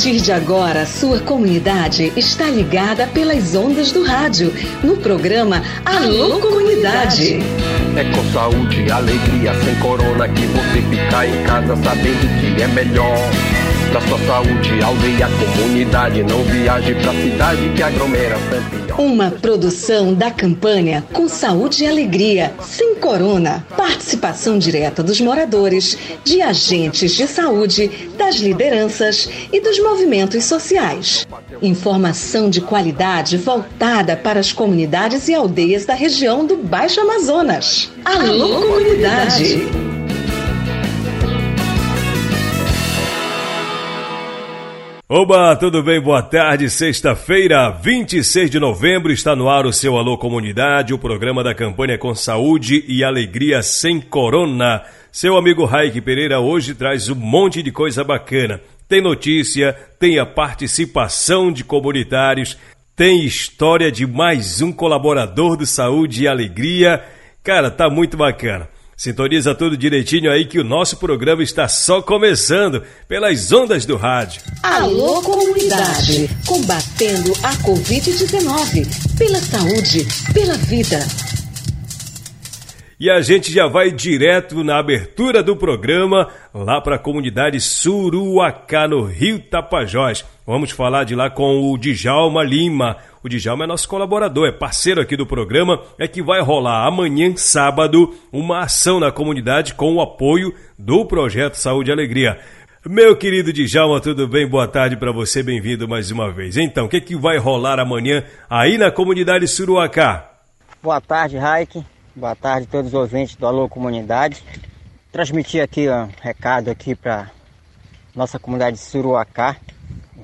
partir de agora, sua comunidade está ligada pelas ondas do rádio, no programa Alô Comunidade. É com saúde alegria, sem corona, que você fica em casa sabendo que é melhor. Pra sua saúde, aldeia, comunidade, não viaje pra cidade que aglomera sempre. Uma produção da campanha Com Saúde e Alegria, sem corona. Participação direta dos moradores, de agentes de saúde, das lideranças e dos movimentos sociais. Informação de qualidade voltada para as comunidades e aldeias da região do Baixo Amazonas. Alô, comunidade! Oba, tudo bem? Boa tarde. Sexta-feira, 26 de novembro, está no ar o seu Alô Comunidade, o programa da campanha com saúde e alegria sem corona. Seu amigo Raik Pereira hoje traz um monte de coisa bacana. Tem notícia, tem a participação de comunitários, tem história de mais um colaborador do Saúde e Alegria. Cara, tá muito bacana. Sintoniza tudo direitinho aí que o nosso programa está só começando pelas ondas do rádio. Alô, comunidade! Combatendo a Covid-19. Pela saúde, pela vida. E a gente já vai direto na abertura do programa lá para a comunidade Suruacá, no Rio Tapajós. Vamos falar de lá com o Djalma Lima. O Djalma é nosso colaborador, é parceiro aqui do programa, é que vai rolar amanhã, sábado, uma ação na comunidade com o apoio do Projeto Saúde e Alegria. Meu querido Djalma, tudo bem? Boa tarde para você, bem-vindo mais uma vez. Então, o que, que vai rolar amanhã aí na comunidade Suruacá? Boa tarde, Raik. Boa tarde a todos os ouvintes do Alô Comunidade. Transmitir aqui um recado aqui para nossa comunidade de Suruacá,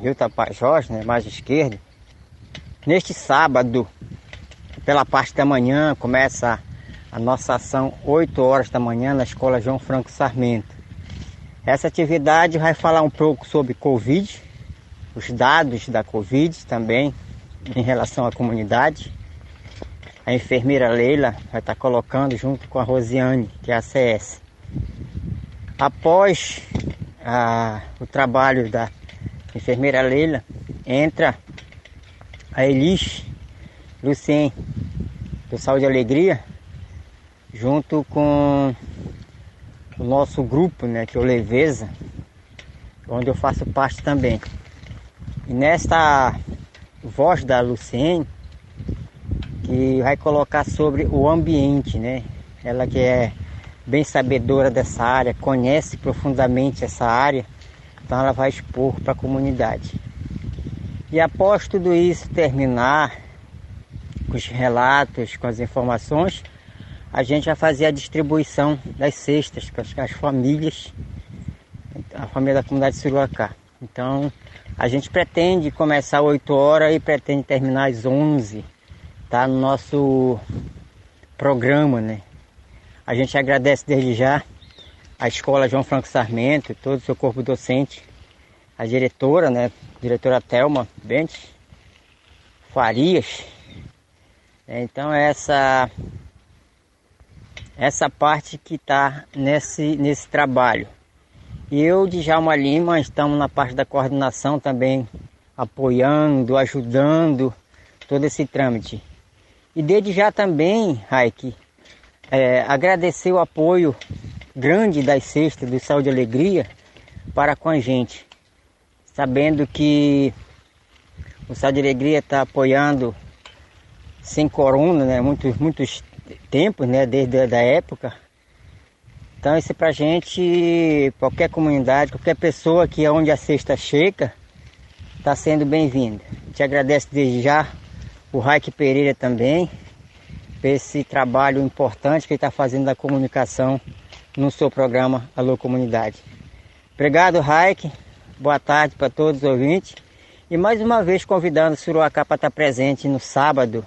Rio Tapajós, né, mais esquerdo. Neste sábado, pela parte da manhã, começa a nossa ação 8 horas da manhã na Escola João Franco Sarmento. Essa atividade vai falar um pouco sobre Covid, os dados da Covid também em relação à comunidade a enfermeira Leila vai estar colocando junto com a Rosiane, que é a CS. Após a, o trabalho da enfermeira Leila, entra a Elis Lucien, do Saúde e Alegria, junto com o nosso grupo, né, que é o Leveza, onde eu faço parte também. E nesta voz da Lucien, que vai colocar sobre o ambiente, né? Ela que é bem sabedora dessa área, conhece profundamente essa área, então ela vai expor para a comunidade. E após tudo isso terminar, com os relatos, com as informações, a gente vai fazer a distribuição das cestas para as famílias, a família da comunidade Suruacá. Então, a gente pretende começar às 8 horas e pretende terminar às 11 tá no nosso programa, né? A gente agradece desde já a Escola João Franco Sarmento, todo o seu corpo docente, a diretora, né? Diretora Thelma Bentes, Farias. Então essa essa parte que está nesse, nesse trabalho. E eu, Djalma Lima, estamos na parte da coordenação também, apoiando, ajudando todo esse trâmite. E desde já também, Raik, é, agradecer o apoio grande das cestas do Saúde e Alegria para com a gente. Sabendo que o Saúde e Alegria está apoiando sem corona, né? Muitos, muitos tempos, né? Desde a da época. Então isso para a gente, qualquer comunidade, qualquer pessoa que é onde a cesta chega, está sendo bem-vinda. Te agradeço desde já o Raik Pereira também, por esse trabalho importante que ele está fazendo da comunicação no seu programa Alô Comunidade. Obrigado, Raik. Boa tarde para todos os ouvintes. E mais uma vez convidando o Suruacá para estar presente no sábado,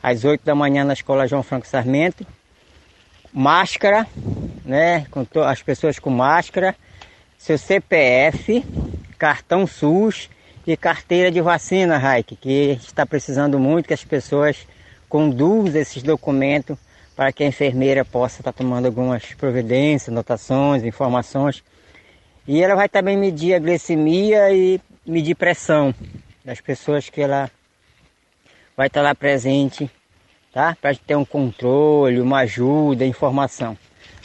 às 8 da manhã, na Escola João Franco Sarmento. Máscara, né? Com as pessoas com máscara, seu CPF, cartão SUS e carteira de vacina, Raik, que está precisando muito que as pessoas conduzam esses documentos para que a enfermeira possa estar tomando algumas providências, anotações, informações. E ela vai também medir a glicemia e medir pressão das pessoas que ela vai estar lá presente, tá? Para ter um controle, uma ajuda, informação.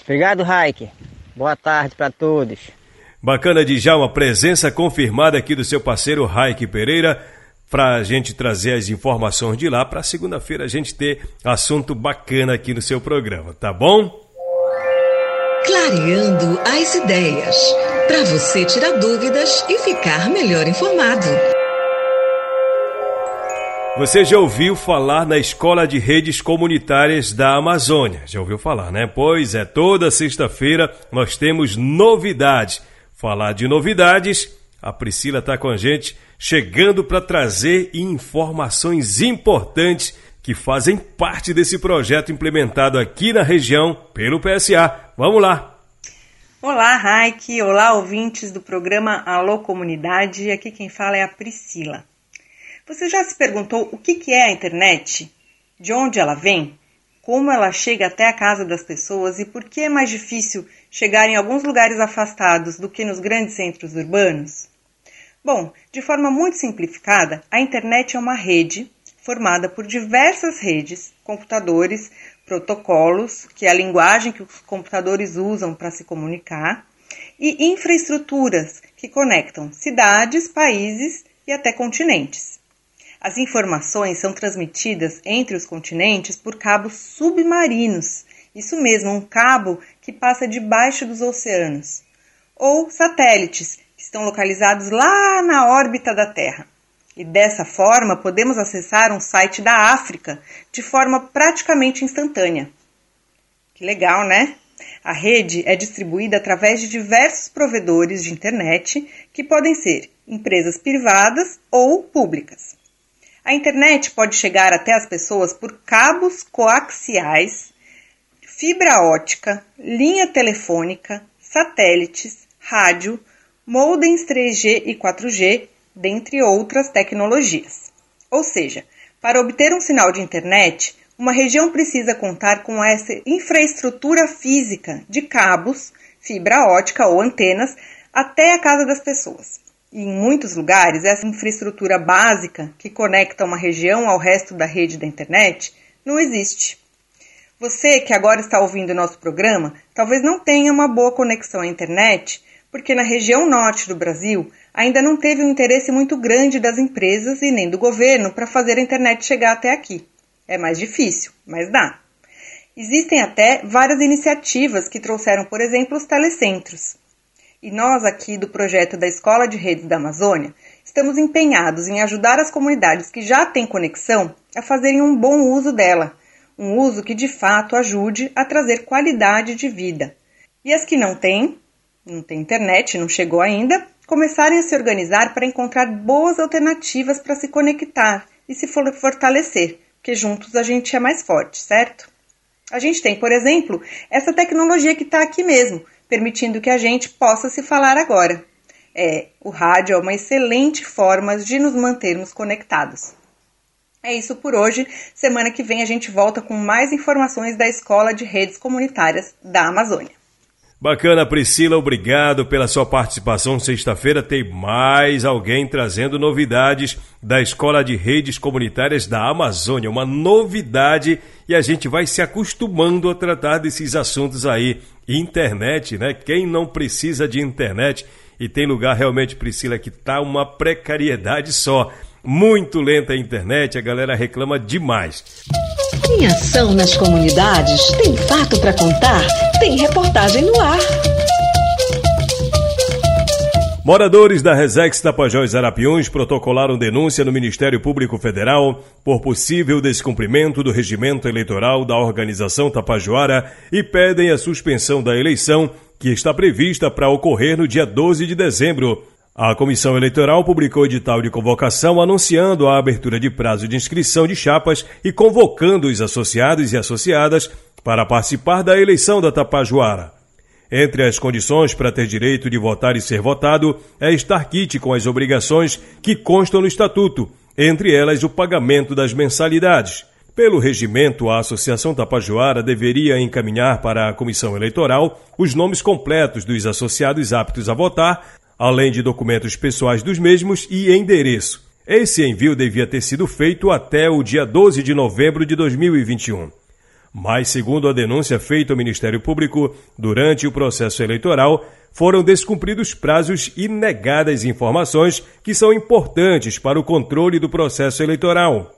Obrigado, Raik. Boa tarde para todos. Bacana de já uma presença confirmada aqui do seu parceiro Raik Pereira para a gente trazer as informações de lá para segunda-feira a gente ter assunto bacana aqui no seu programa, tá bom? Clareando as ideias para você tirar dúvidas e ficar melhor informado. Você já ouviu falar na Escola de Redes Comunitárias da Amazônia? Já ouviu falar, né? Pois é, toda sexta-feira nós temos novidades. Falar de novidades, a Priscila está com a gente, chegando para trazer informações importantes que fazem parte desse projeto implementado aqui na região pelo PSA. Vamos lá! Olá, Raik! Olá, ouvintes do programa Alô Comunidade. Aqui quem fala é a Priscila. Você já se perguntou o que é a internet? De onde ela vem? Como ela chega até a casa das pessoas e por que é mais difícil chegar em alguns lugares afastados do que nos grandes centros urbanos? Bom, de forma muito simplificada, a internet é uma rede formada por diversas redes, computadores, protocolos, que é a linguagem que os computadores usam para se comunicar, e infraestruturas que conectam cidades, países e até continentes. As informações são transmitidas entre os continentes por cabos submarinos, isso mesmo, um cabo que passa debaixo dos oceanos, ou satélites, que estão localizados lá na órbita da Terra. E dessa forma podemos acessar um site da África de forma praticamente instantânea. Que legal, né? A rede é distribuída através de diversos provedores de internet, que podem ser empresas privadas ou públicas. A internet pode chegar até as pessoas por cabos coaxiais, fibra ótica, linha telefônica, satélites, rádio, modems 3G e 4G, dentre outras tecnologias. Ou seja, para obter um sinal de internet, uma região precisa contar com essa infraestrutura física de cabos, fibra ótica ou antenas até a casa das pessoas. E em muitos lugares, essa infraestrutura básica que conecta uma região ao resto da rede da internet não existe. Você que agora está ouvindo o nosso programa, talvez não tenha uma boa conexão à internet, porque na região norte do Brasil ainda não teve um interesse muito grande das empresas e nem do governo para fazer a internet chegar até aqui. É mais difícil, mas dá. Existem até várias iniciativas que trouxeram, por exemplo, os telecentros. E nós aqui do projeto da Escola de Redes da Amazônia estamos empenhados em ajudar as comunidades que já têm conexão a fazerem um bom uso dela, um uso que de fato ajude a trazer qualidade de vida. E as que não têm, não têm internet, não chegou ainda, começarem a se organizar para encontrar boas alternativas para se conectar e se fortalecer, porque juntos a gente é mais forte, certo? A gente tem, por exemplo, essa tecnologia que está aqui mesmo, permitindo que a gente possa se falar agora. É, o rádio é uma excelente forma de nos mantermos conectados. É isso por hoje. Semana que vem a gente volta com mais informações da Escola de Redes Comunitárias da Amazônia. Bacana, Priscila, obrigado pela sua participação. Sexta-feira tem mais alguém trazendo novidades da Escola de Redes Comunitárias da Amazônia. Uma novidade e a gente vai se acostumando a tratar desses assuntos aí. Internet, né? Quem não precisa de internet? E tem lugar realmente, Priscila, que tá uma precariedade só. Muito lenta a internet, a galera reclama demais. Em ação nas comunidades, tem fato para contar, tem reportagem no ar. Moradores da Resex Tapajós Arapiões protocolaram denúncia no Ministério Público Federal por possível descumprimento do regimento eleitoral da organização Tapajoara e pedem a suspensão da eleição que está prevista para ocorrer no dia 12 de dezembro. A Comissão Eleitoral publicou edital de convocação anunciando a abertura de prazo de inscrição de chapas e convocando os associados e associadas para participar da eleição da Tapajoara. Entre as condições para ter direito de votar e ser votado é estar quite com as obrigações que constam no Estatuto, entre elas o pagamento das mensalidades. Pelo regimento, a Associação Tapajoara deveria encaminhar para a Comissão Eleitoral os nomes completos dos associados aptos a votar, além de documentos pessoais dos mesmos e endereço. Esse envio devia ter sido feito até o dia 12 de novembro de 2021. Mas, segundo a denúncia feita ao Ministério Público, durante o processo eleitoral, foram descumpridos prazos e negadas informações que são importantes para o controle do processo eleitoral.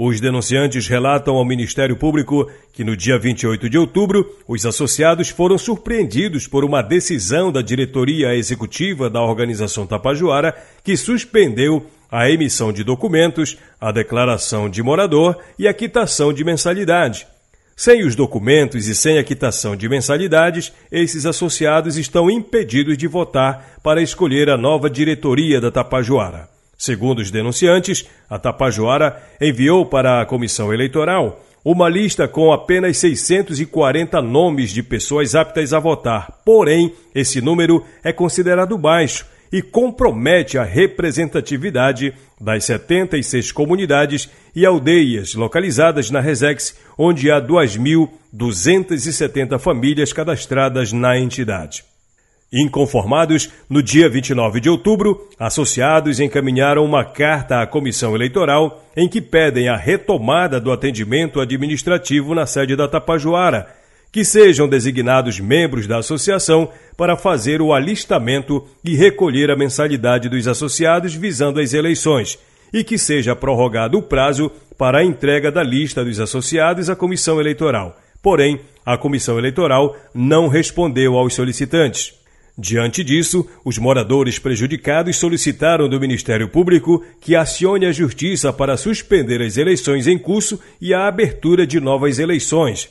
Os denunciantes relatam ao Ministério Público que no dia 28 de outubro, os associados foram surpreendidos por uma decisão da diretoria executiva da organização Tapajoara que suspendeu a emissão de documentos, a declaração de morador e a quitação de mensalidade. Sem os documentos e sem a quitação de mensalidades, esses associados estão impedidos de votar para escolher a nova diretoria da Tapajoara. Segundo os denunciantes, a Tapajoara enviou para a comissão eleitoral uma lista com apenas 640 nomes de pessoas aptas a votar. Porém, esse número é considerado baixo e compromete a representatividade das 76 comunidades e aldeias localizadas na Resex, onde há 2.270 famílias cadastradas na entidade. Inconformados, no dia 29 de outubro, associados encaminharam uma carta à Comissão Eleitoral em que pedem a retomada do atendimento administrativo na sede da Tapajoara, que sejam designados membros da associação para fazer o alistamento e recolher a mensalidade dos associados visando as eleições, e que seja prorrogado o prazo para a entrega da lista dos associados à Comissão Eleitoral. Porém, a Comissão Eleitoral não respondeu aos solicitantes. Diante disso, os moradores prejudicados solicitaram do Ministério Público que acione a Justiça para suspender as eleições em curso e a abertura de novas eleições.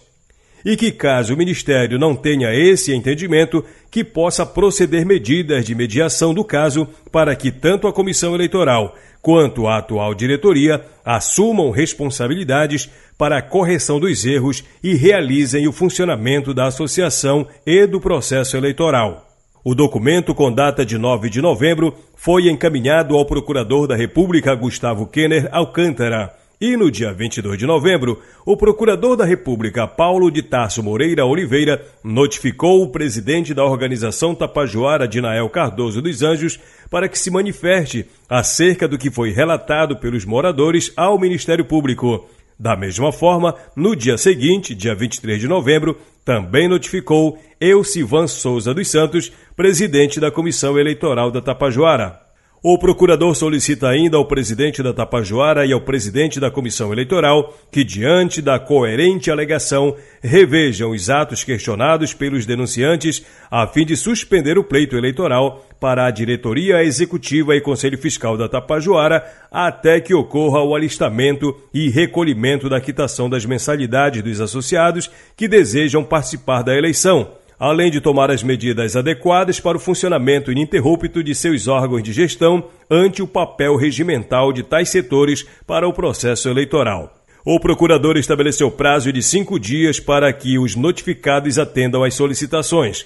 E que, caso o Ministério não tenha esse entendimento, que possa proceder medidas de mediação do caso para que tanto a Comissão Eleitoral quanto a atual diretoria assumam responsabilidades para a correção dos erros e realizem o funcionamento da associação e do processo eleitoral. O documento, com data de 9 de novembro, foi encaminhado ao Procurador da República Gustavo Kenner Alcântara. E no dia 22 de novembro, o Procurador da República Paulo de Tarso Moreira Oliveira notificou o presidente da organização Tapajoara, Dinael Cardoso dos Anjos, para que se manifeste acerca do que foi relatado pelos moradores ao Ministério Público. Da mesma forma, no dia seguinte, dia 23 de novembro, também notificou Elcivan Souza dos Santos, presidente da Comissão Eleitoral da Tapajoara. O procurador solicita ainda ao presidente da Tapajoara e ao presidente da comissão eleitoral que, diante da coerente alegação, revejam os atos questionados pelos denunciantes a fim de suspender o pleito eleitoral para a diretoria executiva e conselho fiscal da Tapajoara até que ocorra o alistamento e recolhimento da quitação das mensalidades dos associados que desejam participar da eleição além de tomar as medidas adequadas para o funcionamento ininterrupto de seus órgãos de gestão ante o papel regimental de tais setores para o processo eleitoral. O procurador estabeleceu prazo de cinco dias para que os notificados atendam às solicitações.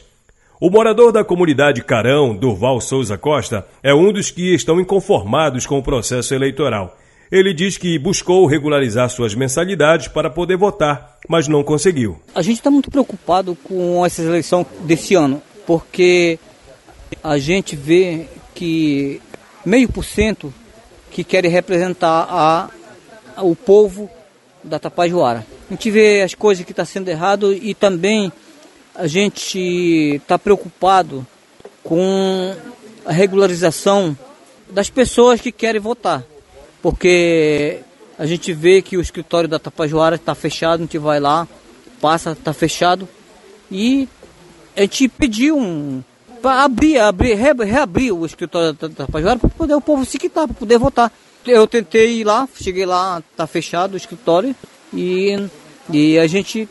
O morador da comunidade Carão, Durval Souza Costa, é um dos que estão inconformados com o processo eleitoral. Ele diz que buscou regularizar suas mensalidades para poder votar, mas não conseguiu. A gente está muito preocupado com essa eleição desse ano, porque a gente vê que meio por cento que querem representar a, a, o povo da Tapajoara. A gente vê as coisas que estão tá sendo errado e também a gente está preocupado com a regularização das pessoas que querem votar porque a gente vê que o escritório da Tapajoara está fechado, a gente vai lá, passa, está fechado, e a gente pediu um para abrir, abrir, reabrir o escritório da Tapajoara para poder o povo se quitar, para poder votar. Eu tentei ir lá, cheguei lá, está fechado o escritório e, e a gente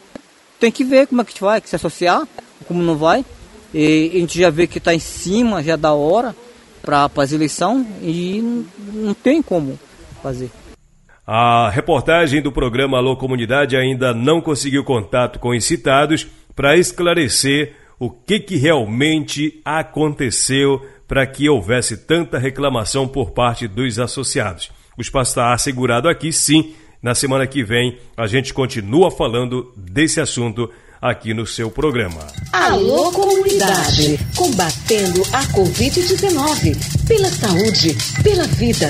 tem que ver como é que vai, que se associar, como não vai. E a gente já vê que está em cima já da hora para as eleições e não tem como fazer. A reportagem do programa Alô Comunidade ainda não conseguiu contato com os citados para esclarecer o que, que realmente aconteceu para que houvesse tanta reclamação por parte dos associados. O espaço está assegurado aqui, sim, Na semana que vem, a gente continua falando desse assunto aqui no seu programa. Alô, comunidade! Combatendo a Covid-19. Pela saúde, pela vida.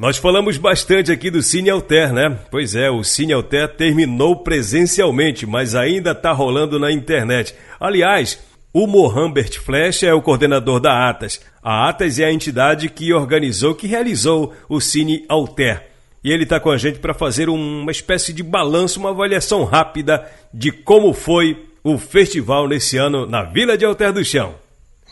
Nós falamos bastante aqui do Cine Alter, né? Pois é, o Cine Alter terminou presencialmente, mas ainda está rolando na internet. Aliás, o Mohamed Flecha é o coordenador da ATAS. A ATAS é a entidade que organizou, que realizou o Cine Alter. E ele está com a gente para fazer uma espécie de balanço, uma avaliação rápida de como foi o festival nesse ano na Vila de Alter do Chão.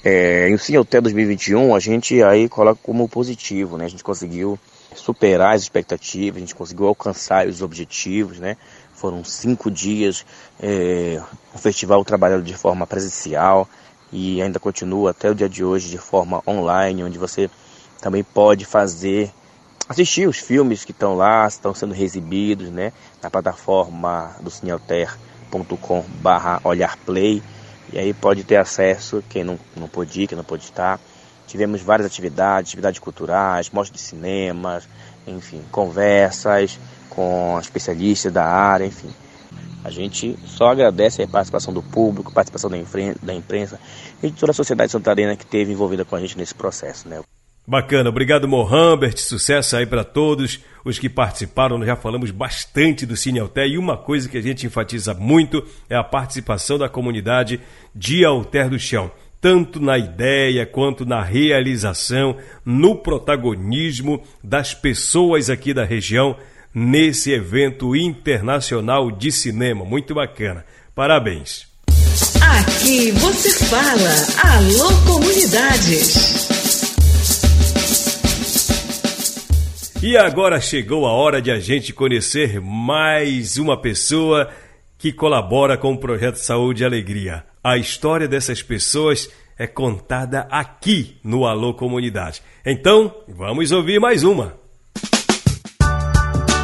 É, o Cine Alter 2021 a gente aí coloca como positivo, né? A gente conseguiu superar as expectativas, a gente conseguiu alcançar os objetivos, né? Foram cinco dias, é, o festival trabalhando de forma presencial e ainda continua até o dia de hoje de forma online, onde você também pode fazer assistir os filmes que estão lá, estão sendo exibidos, né, na plataforma do cinealter.com barra olharplay, e aí pode ter acesso, quem não, não pôde ir, quem não pôde estar. Tivemos várias atividades, atividades culturais, mostras de cinema, enfim, conversas com especialistas da área, enfim. A gente só agradece a participação do público, participação da imprensa e de toda a sociedade santarena que esteve envolvida com a gente nesse processo, né? Bacana, obrigado Mohamed, sucesso aí para todos os que participaram. Nós já falamos bastante do Cine Alter e uma coisa que a gente enfatiza muito é a participação da comunidade de Alter do Chão, tanto na ideia quanto na realização, no protagonismo das pessoas aqui da região nesse evento internacional de cinema. Muito bacana. Parabéns. Aqui você fala, alô comunidades. E agora chegou a hora de a gente conhecer mais uma pessoa que colabora com o projeto Saúde e Alegria. A história dessas pessoas é contada aqui no Alô Comunidade. Então, vamos ouvir mais uma.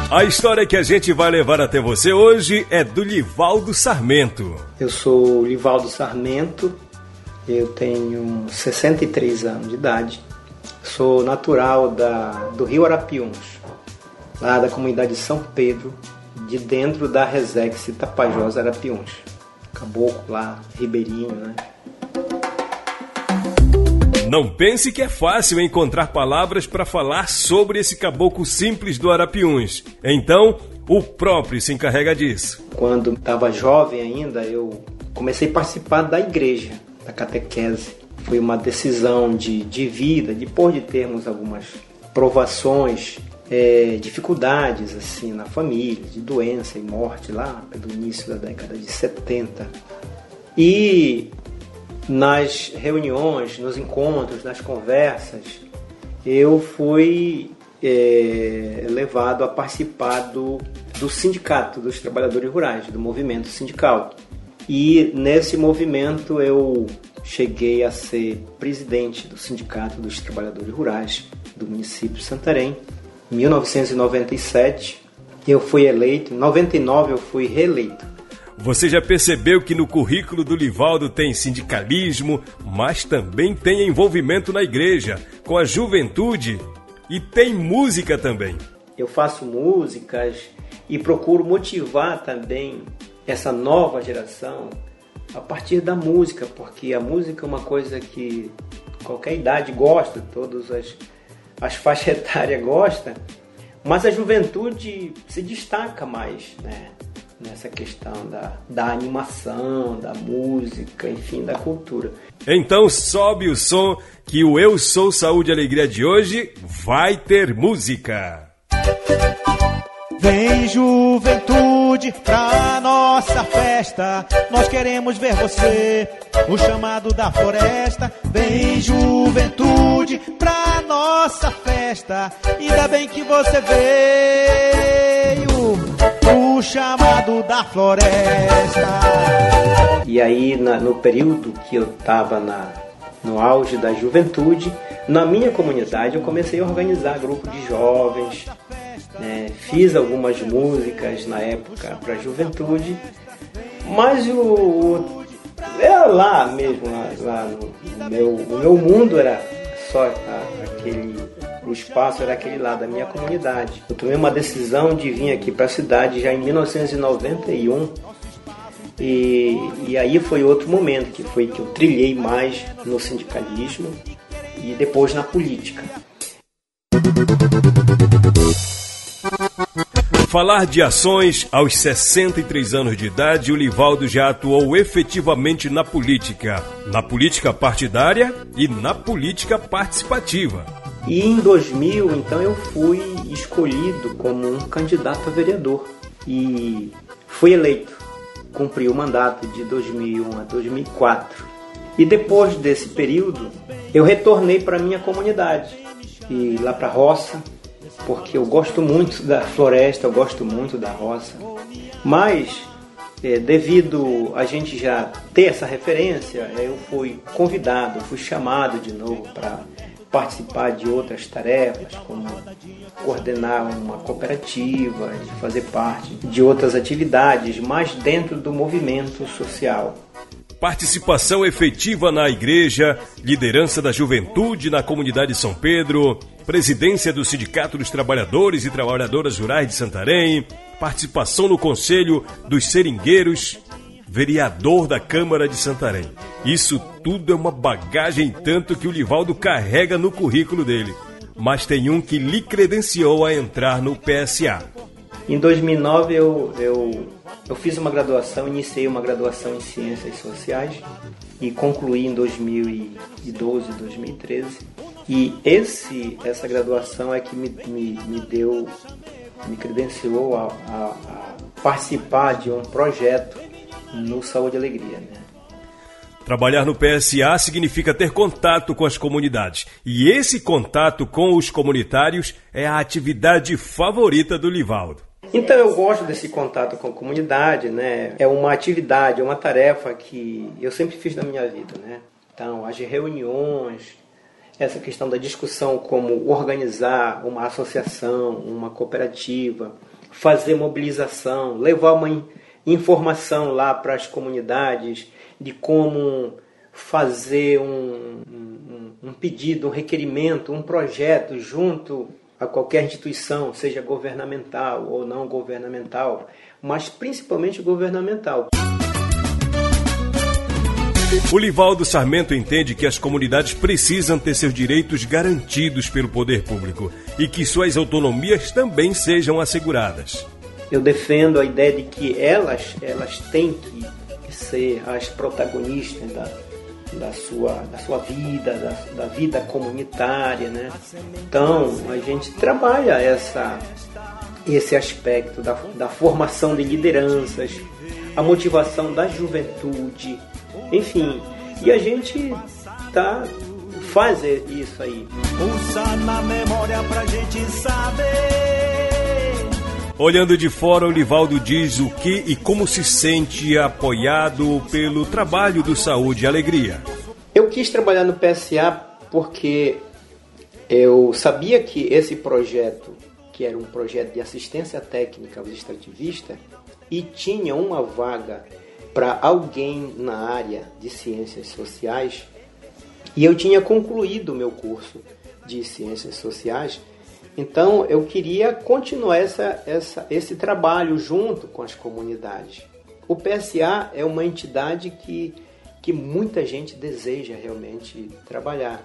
A história que a gente vai levar até você hoje é do Livaldo Sarmento. Eu sou o Livaldo Sarmento, eu tenho 63 anos de idade Sou natural da, do Rio Arapiuns, lá da comunidade de São Pedro, de dentro da Resex Tapajós Arapiuns. Caboclo lá, ribeirinho, né? Não pense que é fácil encontrar palavras para falar sobre esse caboclo simples do Arapiuns. Então, o próprio se encarrega disso. Quando estava jovem ainda, eu comecei a participar da igreja, da catequese foi uma decisão de, de vida, depois de termos algumas provações, é, dificuldades assim na família, de doença e morte lá pelo início da década de 70. E nas reuniões, nos encontros, nas conversas, eu fui é, levado a participar do, do sindicato dos trabalhadores rurais, do movimento sindical. E nesse movimento eu cheguei a ser presidente do Sindicato dos Trabalhadores Rurais do município de Santarém. Em 1997 eu fui eleito, em 99 eu fui reeleito. Você já percebeu que no currículo do Livaldo tem sindicalismo, mas também tem envolvimento na igreja, com a juventude e tem música também. Eu faço músicas e procuro motivar também essa nova geração a partir da música, porque a música é uma coisa que qualquer idade gosta, todas as, as faixas etárias gostam, mas a juventude se destaca mais né, nessa questão da, da animação, da música, enfim, da cultura. Então sobe o som que o Eu Sou Saúde e Alegria de hoje vai ter música. Vem juventude pra nossa festa, nós queremos ver você, o chamado da floresta. Vem juventude pra nossa festa, ainda bem que você veio, o chamado da floresta. E aí no período que eu tava na, no auge da juventude, na minha comunidade eu comecei a organizar grupo de jovens, né? Fiz algumas músicas na época para a juventude, mas o, o era lá mesmo, lá, lá no, meu, o meu mundo era só aquele o espaço era aquele lá da minha comunidade. Eu tomei uma decisão de vir aqui para a cidade já em 1991 e, e aí foi outro momento que foi que eu trilhei mais no sindicalismo e depois na política. Falar de ações aos 63 anos de idade, o Livaldo já atuou efetivamente na política, na política partidária e na política participativa. E em 2000, então, eu fui escolhido como um candidato a vereador e fui eleito. Cumpri o mandato de 2001 a 2004. E depois desse período, eu retornei para minha comunidade e lá para a roça, porque eu gosto muito da floresta, eu gosto muito da roça. Mas é, devido a gente já ter essa referência, eu fui convidado, fui chamado de novo para participar de outras tarefas, como coordenar uma cooperativa, de fazer parte de outras atividades, mas dentro do movimento social. Participação efetiva na igreja, liderança da juventude na comunidade São Pedro, presidência do Sindicato dos Trabalhadores e Trabalhadoras Rurais de Santarém, participação no Conselho dos Seringueiros, vereador da Câmara de Santarém. Isso tudo é uma bagagem tanto que o Livaldo carrega no currículo dele. Mas tem um que lhe credenciou a entrar no PSA. Em 2009 eu, eu, eu fiz uma graduação, iniciei uma graduação em Ciências Sociais e concluí em 2012, 2013. E esse, essa graduação é que me, me, me deu, me credenciou a, a, a participar de um projeto no Saúde e Alegria. Né? Trabalhar no PSA significa ter contato com as comunidades. E esse contato com os comunitários é a atividade favorita do Livaldo. Então eu gosto desse contato com a comunidade, né? É uma atividade, é uma tarefa que eu sempre fiz na minha vida, né? Então, as reuniões, essa questão da discussão como organizar uma associação, uma cooperativa, fazer mobilização, levar uma informação lá para as comunidades de como fazer um, um, um, pedido, um requerimento, um projeto junto a qualquer instituição, seja governamental ou não governamental, mas principalmente governamental. O Livaldo Sarmento entende que as comunidades precisam ter seus direitos garantidos pelo poder público e que suas autonomias também sejam asseguradas eu defendo a ideia de que elas, elas têm que ser as protagonistas da, da, sua, da sua vida, da, da vida comunitária. Né? Então, a gente trabalha essa, esse aspecto da, da formação de lideranças, a motivação da juventude, enfim. E a gente tá, faz isso aí. Na memória pra gente saber Olhando de fora, o Livaldo diz o que e como se sente apoiado pelo trabalho do Saúde e Alegria. Eu quis trabalhar no PSA porque eu sabia que esse projeto, que era um projeto de assistência técnica ao extrativista, e tinha uma vaga para alguém na área de ciências sociais, e eu tinha concluído o meu curso de ciências sociais então eu queria continuar essa, essa, esse trabalho junto com as comunidades. O PSA é uma entidade que, que muita gente deseja realmente trabalhar.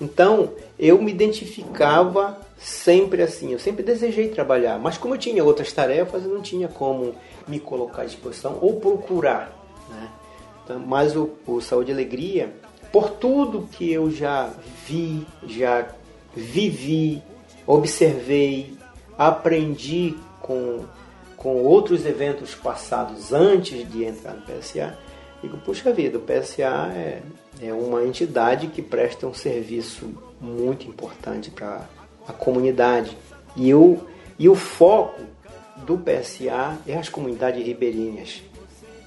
Então eu me identificava sempre assim, eu sempre desejei trabalhar, mas como eu tinha outras tarefas, eu não tinha como me colocar à disposição ou procurar. Né? Então, mas o, o Saúde e Alegria, por tudo que eu já vi, já vivi, observei, aprendi com, com outros eventos passados antes de entrar no PSA, digo, puxa vida, o PSA é, é uma entidade que presta um serviço muito importante para a comunidade. E, eu, e o foco do PSA é as comunidades ribeirinhas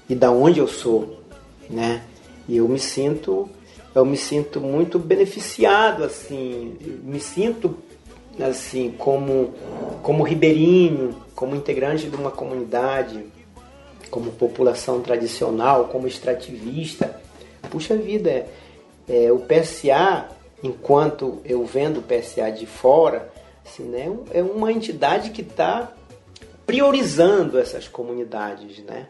e da onde eu sou, né? E eu me sinto eu me sinto muito beneficiado assim, me sinto assim, como, como ribeirinho, como integrante de uma comunidade, como população tradicional, como extrativista, puxa vida, é, é, o PSA enquanto eu vendo o PSA de fora, assim, né, é uma entidade que está priorizando essas comunidades, né?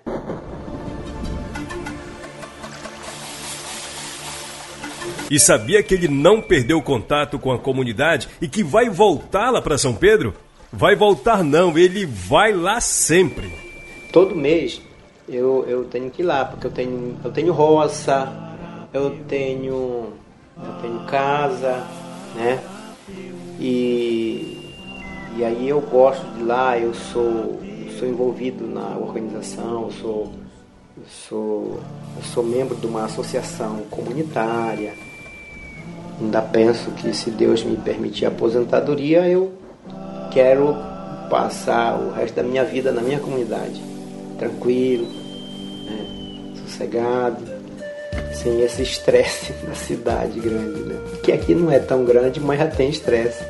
E sabia que ele não perdeu contato com a comunidade e que vai voltar lá para São Pedro? Vai voltar não, ele vai lá sempre. Todo mês eu, eu tenho que ir lá, porque eu tenho, eu tenho roça, eu tenho, eu tenho casa, né? E, e aí eu gosto de lá, eu sou, sou envolvido na organização, eu sou, eu sou, eu sou membro de uma associação comunitária. Ainda penso que se Deus me permitir aposentadoria, eu quero passar o resto da minha vida na minha comunidade, tranquilo, né, sossegado, sem esse estresse da cidade grande, né? Que aqui não é tão grande, mas já tem estresse.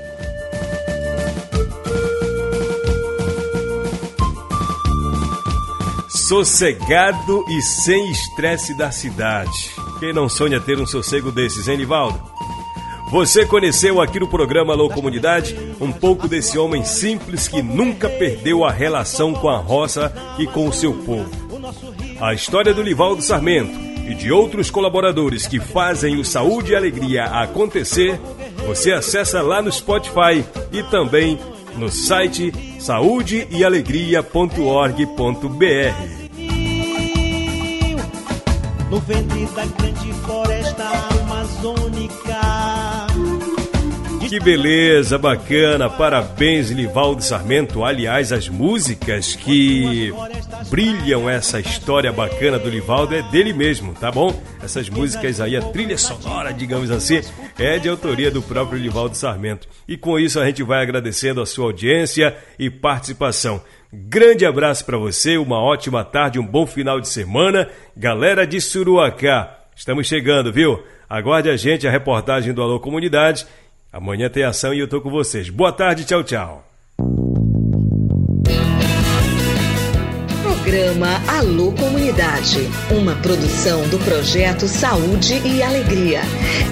Sossegado e sem estresse da cidade. Quem não sonha ter um sossego desses, hein, Nivaldo? Você conheceu aqui no programa Alô Comunidade um pouco desse homem simples que nunca perdeu a relação com a roça e com o seu povo. A história do Livaldo Sarmento e de outros colaboradores que fazem o Saúde e Alegria acontecer, você acessa lá no Spotify e também no site saudeealegria.org.br. No ventre da grande floresta amazônica que beleza, bacana. Parabéns, Livaldo Sarmento. Aliás, as músicas que brilham essa história bacana do Livaldo é dele mesmo, tá bom? Essas músicas aí, a trilha sonora, digamos assim, é de autoria do próprio Livaldo Sarmento. E com isso a gente vai agradecendo a sua audiência e participação. Grande abraço para você, uma ótima tarde, um bom final de semana. Galera de Suruacá, estamos chegando, viu? Aguarde a gente, a reportagem do Alô Comunidade Amanhã tem ação e eu tô com vocês. Boa tarde, tchau, tchau. Programa Alô Comunidade, uma produção do projeto Saúde e Alegria.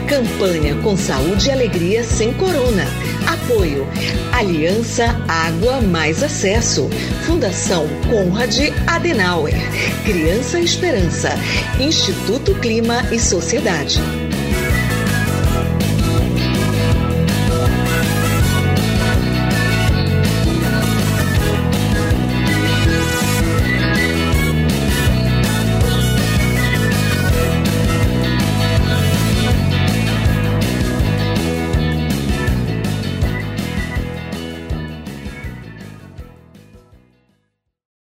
Campanha com Saúde e Alegria sem Corona. Apoio Aliança Água Mais Acesso. Fundação Conrad Adenauer. Criança Esperança. Instituto Clima e Sociedade.